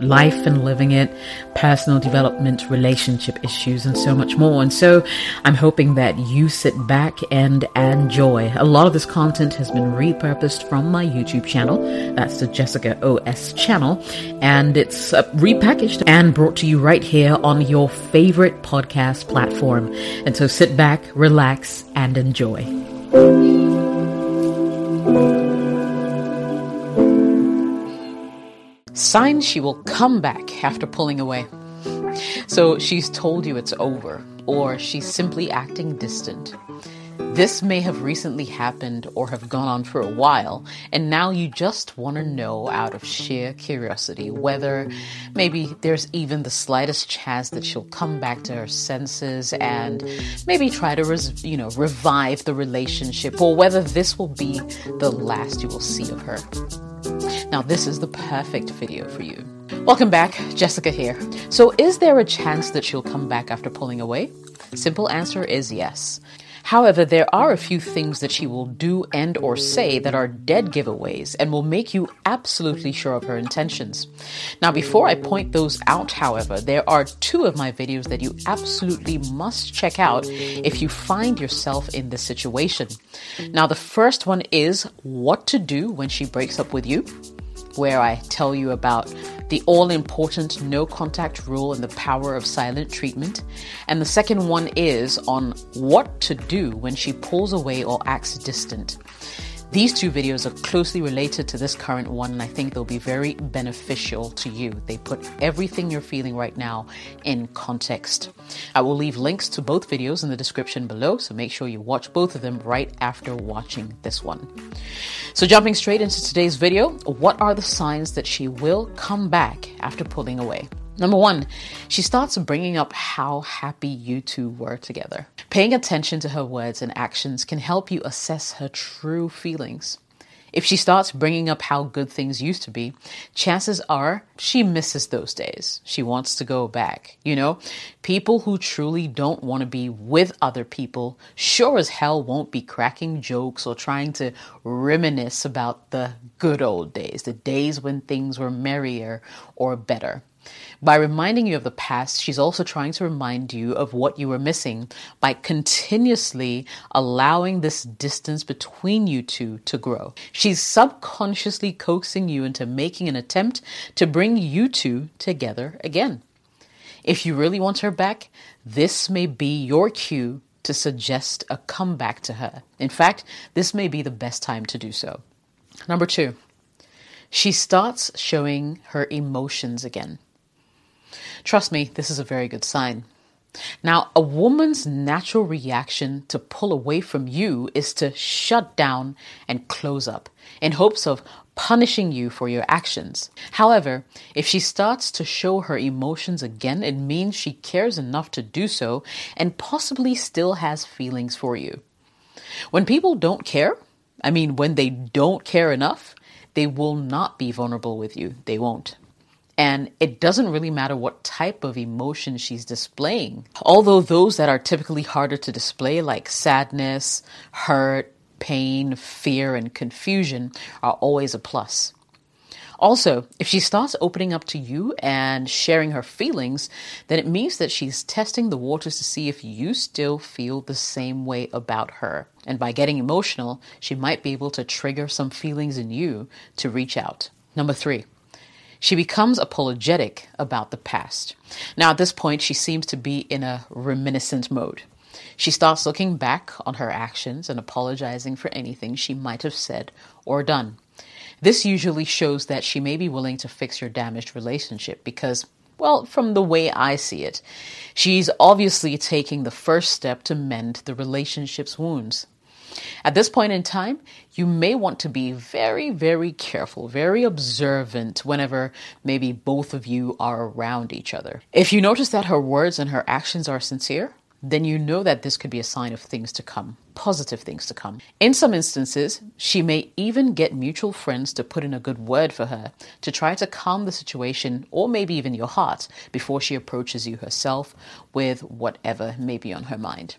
life and living it, personal development, relationship issues, and so much more. And so I'm hoping that you sit back and enjoy. A lot of this content has been repurposed from my YouTube channel. That's the Jessica OS channel. And it's uh, repackaged and brought to you right here on your favorite podcast platform. And so sit back, relax, and enjoy. Signs she will come back after pulling away. So she's told you it's over, or she's simply acting distant. This may have recently happened or have gone on for a while, and now you just want to know out of sheer curiosity whether maybe there's even the slightest chance that she'll come back to her senses and maybe try to, res- you know, revive the relationship, or whether this will be the last you will see of her. Now, this is the perfect video for you. Welcome back, Jessica here. So, is there a chance that she'll come back after pulling away? Simple answer is yes. However, there are a few things that she will do and or say that are dead giveaways and will make you absolutely sure of her intentions. Now, before I point those out, however, there are two of my videos that you absolutely must check out if you find yourself in this situation. Now, the first one is what to do when she breaks up with you where I tell you about the all important no contact rule and the power of silent treatment. And the second one is on what to do when she pulls away or acts distant. These two videos are closely related to this current one, and I think they'll be very beneficial to you. They put everything you're feeling right now in context. I will leave links to both videos in the description below, so make sure you watch both of them right after watching this one. So, jumping straight into today's video, what are the signs that she will come back after pulling away? Number one, she starts bringing up how happy you two were together. Paying attention to her words and actions can help you assess her true feelings. If she starts bringing up how good things used to be, chances are she misses those days. She wants to go back. You know, people who truly don't want to be with other people sure as hell won't be cracking jokes or trying to reminisce about the good old days, the days when things were merrier or better. By reminding you of the past, she's also trying to remind you of what you were missing by continuously allowing this distance between you two to grow. She's subconsciously coaxing you into making an attempt to bring you two together again. If you really want her back, this may be your cue to suggest a comeback to her. In fact, this may be the best time to do so. Number two, she starts showing her emotions again. Trust me, this is a very good sign. Now, a woman's natural reaction to pull away from you is to shut down and close up in hopes of punishing you for your actions. However, if she starts to show her emotions again, it means she cares enough to do so and possibly still has feelings for you. When people don't care, I mean, when they don't care enough, they will not be vulnerable with you. They won't. And it doesn't really matter what type of emotion she's displaying. Although those that are typically harder to display, like sadness, hurt, pain, fear, and confusion, are always a plus. Also, if she starts opening up to you and sharing her feelings, then it means that she's testing the waters to see if you still feel the same way about her. And by getting emotional, she might be able to trigger some feelings in you to reach out. Number three, she becomes apologetic about the past. Now, at this point, she seems to be in a reminiscent mode. She starts looking back on her actions and apologizing for anything she might have said or done. This usually shows that she may be willing to fix your damaged relationship because, well, from the way I see it, she's obviously taking the first step to mend the relationship's wounds. At this point in time, you may want to be very, very careful, very observant whenever maybe both of you are around each other. If you notice that her words and her actions are sincere, then you know that this could be a sign of things to come, positive things to come. In some instances, she may even get mutual friends to put in a good word for her to try to calm the situation or maybe even your heart before she approaches you herself with whatever may be on her mind.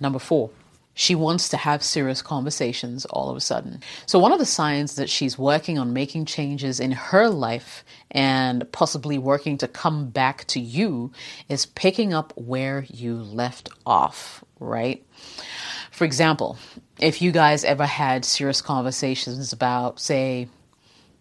Number four, she wants to have serious conversations all of a sudden. So, one of the signs that she's working on making changes in her life and possibly working to come back to you is picking up where you left off, right? For example, if you guys ever had serious conversations about, say,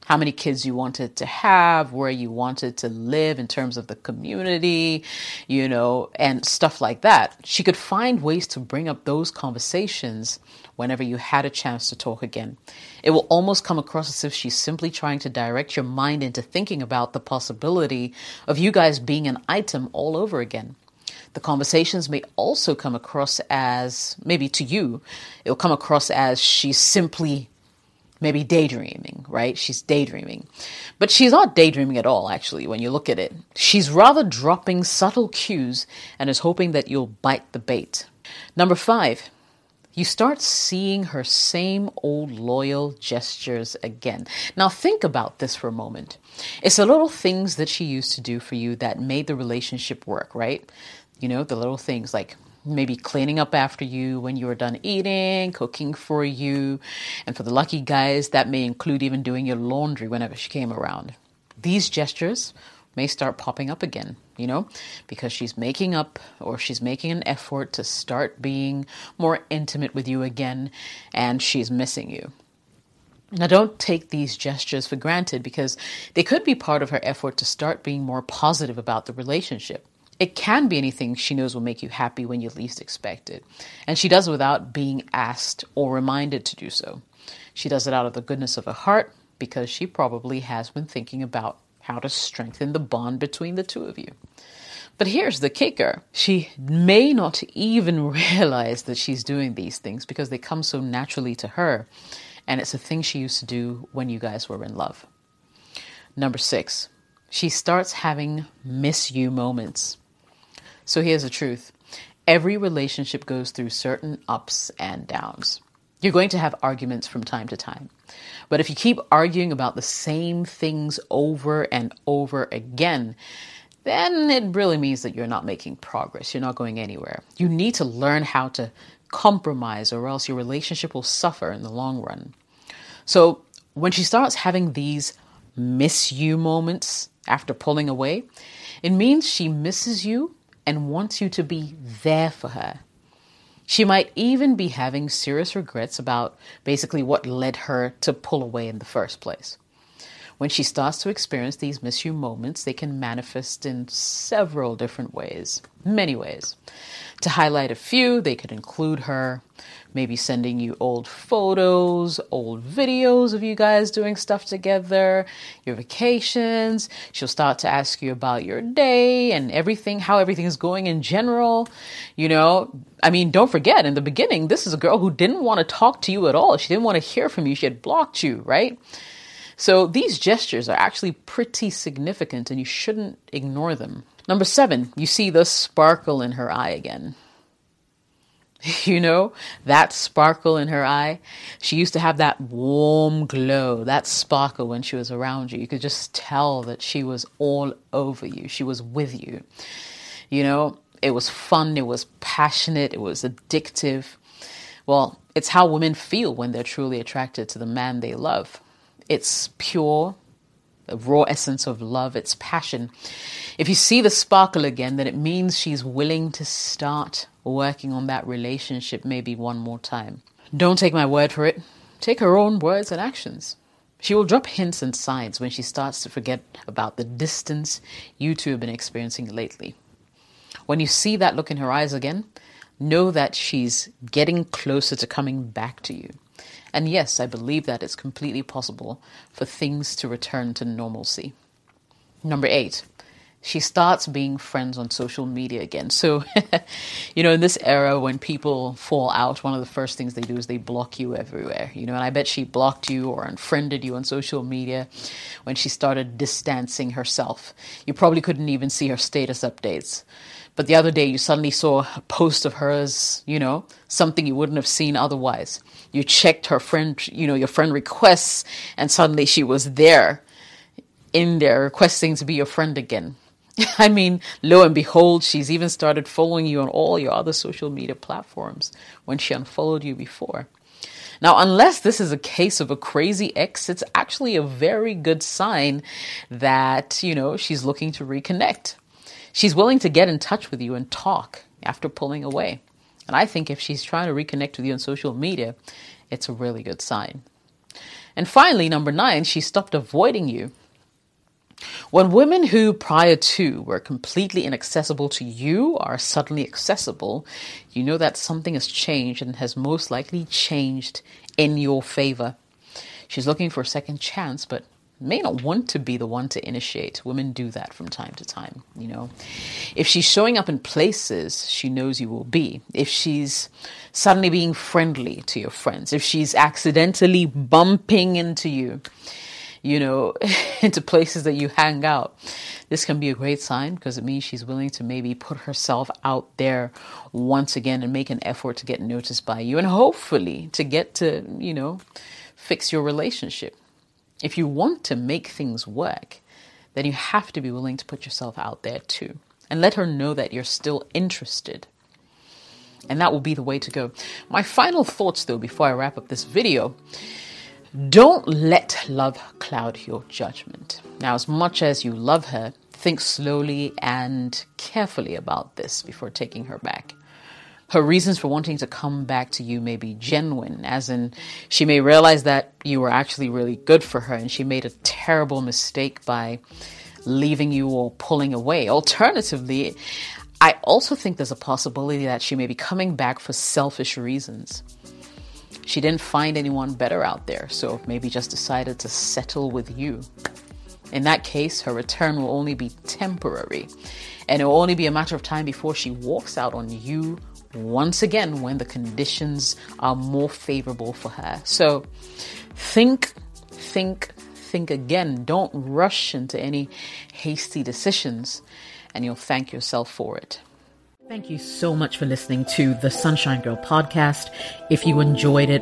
how many kids you wanted to have, where you wanted to live in terms of the community, you know, and stuff like that. She could find ways to bring up those conversations whenever you had a chance to talk again. It will almost come across as if she's simply trying to direct your mind into thinking about the possibility of you guys being an item all over again. The conversations may also come across as, maybe to you, it'll come across as she's simply maybe daydreaming, right? She's daydreaming. But she's not daydreaming at all, actually, when you look at it. She's rather dropping subtle cues and is hoping that you'll bite the bait. Number five, you start seeing her same old loyal gestures again. Now, think about this for a moment. It's the little things that she used to do for you that made the relationship work, right? You know, the little things like maybe cleaning up after you when you are done eating, cooking for you. And for the lucky guys, that may include even doing your laundry whenever she came around. These gestures may start popping up again, you know, because she's making up or she's making an effort to start being more intimate with you again and she's missing you. Now, don't take these gestures for granted because they could be part of her effort to start being more positive about the relationship. It can be anything she knows will make you happy when you least expect it. And she does it without being asked or reminded to do so. She does it out of the goodness of her heart because she probably has been thinking about how to strengthen the bond between the two of you. But here's the kicker she may not even realize that she's doing these things because they come so naturally to her. And it's a thing she used to do when you guys were in love. Number six, she starts having miss you moments. So here's the truth every relationship goes through certain ups and downs. You're going to have arguments from time to time. But if you keep arguing about the same things over and over again, then it really means that you're not making progress. You're not going anywhere. You need to learn how to compromise, or else your relationship will suffer in the long run. So when she starts having these miss you moments after pulling away, it means she misses you and wants you to be there for her. She might even be having serious regrets about basically what led her to pull away in the first place. When she starts to experience these miss you moments, they can manifest in several different ways, many ways. To highlight a few, they could include her maybe sending you old photos, old videos of you guys doing stuff together, your vacations. She'll start to ask you about your day and everything, how everything is going in general. You know, I mean, don't forget, in the beginning, this is a girl who didn't want to talk to you at all. She didn't want to hear from you. She had blocked you, right? So these gestures are actually pretty significant and you shouldn't ignore them. Number seven, you see the sparkle in her eye again. You know, that sparkle in her eye. She used to have that warm glow, that sparkle when she was around you. You could just tell that she was all over you, she was with you. You know, it was fun, it was passionate, it was addictive. Well, it's how women feel when they're truly attracted to the man they love. It's pure, the raw essence of love, it's passion. If you see the sparkle again, then it means she's willing to start working on that relationship maybe one more time. Don't take my word for it, take her own words and actions. She will drop hints and signs when she starts to forget about the distance you two have been experiencing lately. When you see that look in her eyes again, know that she's getting closer to coming back to you. And yes, I believe that it's completely possible for things to return to normalcy. Number eight, she starts being friends on social media again. So, you know, in this era when people fall out, one of the first things they do is they block you everywhere, you know, and I bet she blocked you or unfriended you on social media when she started distancing herself. You probably couldn't even see her status updates. But the other day, you suddenly saw a post of hers, you know, something you wouldn't have seen otherwise. You checked her friend, you know, your friend requests, and suddenly she was there in there requesting to be your friend again. I mean, lo and behold, she's even started following you on all your other social media platforms when she unfollowed you before. Now, unless this is a case of a crazy ex, it's actually a very good sign that, you know, she's looking to reconnect. She's willing to get in touch with you and talk after pulling away. And I think if she's trying to reconnect with you on social media, it's a really good sign. And finally, number nine, she stopped avoiding you. When women who prior to were completely inaccessible to you are suddenly accessible, you know that something has changed and has most likely changed in your favor. She's looking for a second chance, but may not want to be the one to initiate. Women do that from time to time, you know. If she's showing up in places she knows you will be, if she's suddenly being friendly to your friends, if she's accidentally bumping into you, you know, into places that you hang out. This can be a great sign because it means she's willing to maybe put herself out there once again and make an effort to get noticed by you and hopefully to get to, you know, fix your relationship. If you want to make things work, then you have to be willing to put yourself out there too and let her know that you're still interested. And that will be the way to go. My final thoughts, though, before I wrap up this video don't let love cloud your judgment. Now, as much as you love her, think slowly and carefully about this before taking her back. Her reasons for wanting to come back to you may be genuine, as in she may realize that you were actually really good for her and she made a terrible mistake by leaving you or pulling away. Alternatively, I also think there's a possibility that she may be coming back for selfish reasons. She didn't find anyone better out there, so maybe just decided to settle with you. In that case, her return will only be temporary, and it will only be a matter of time before she walks out on you once again when the conditions are more favorable for her. So think, think, think again. Don't rush into any hasty decisions, and you'll thank yourself for it. Thank you so much for listening to the Sunshine Girl podcast. If you enjoyed it,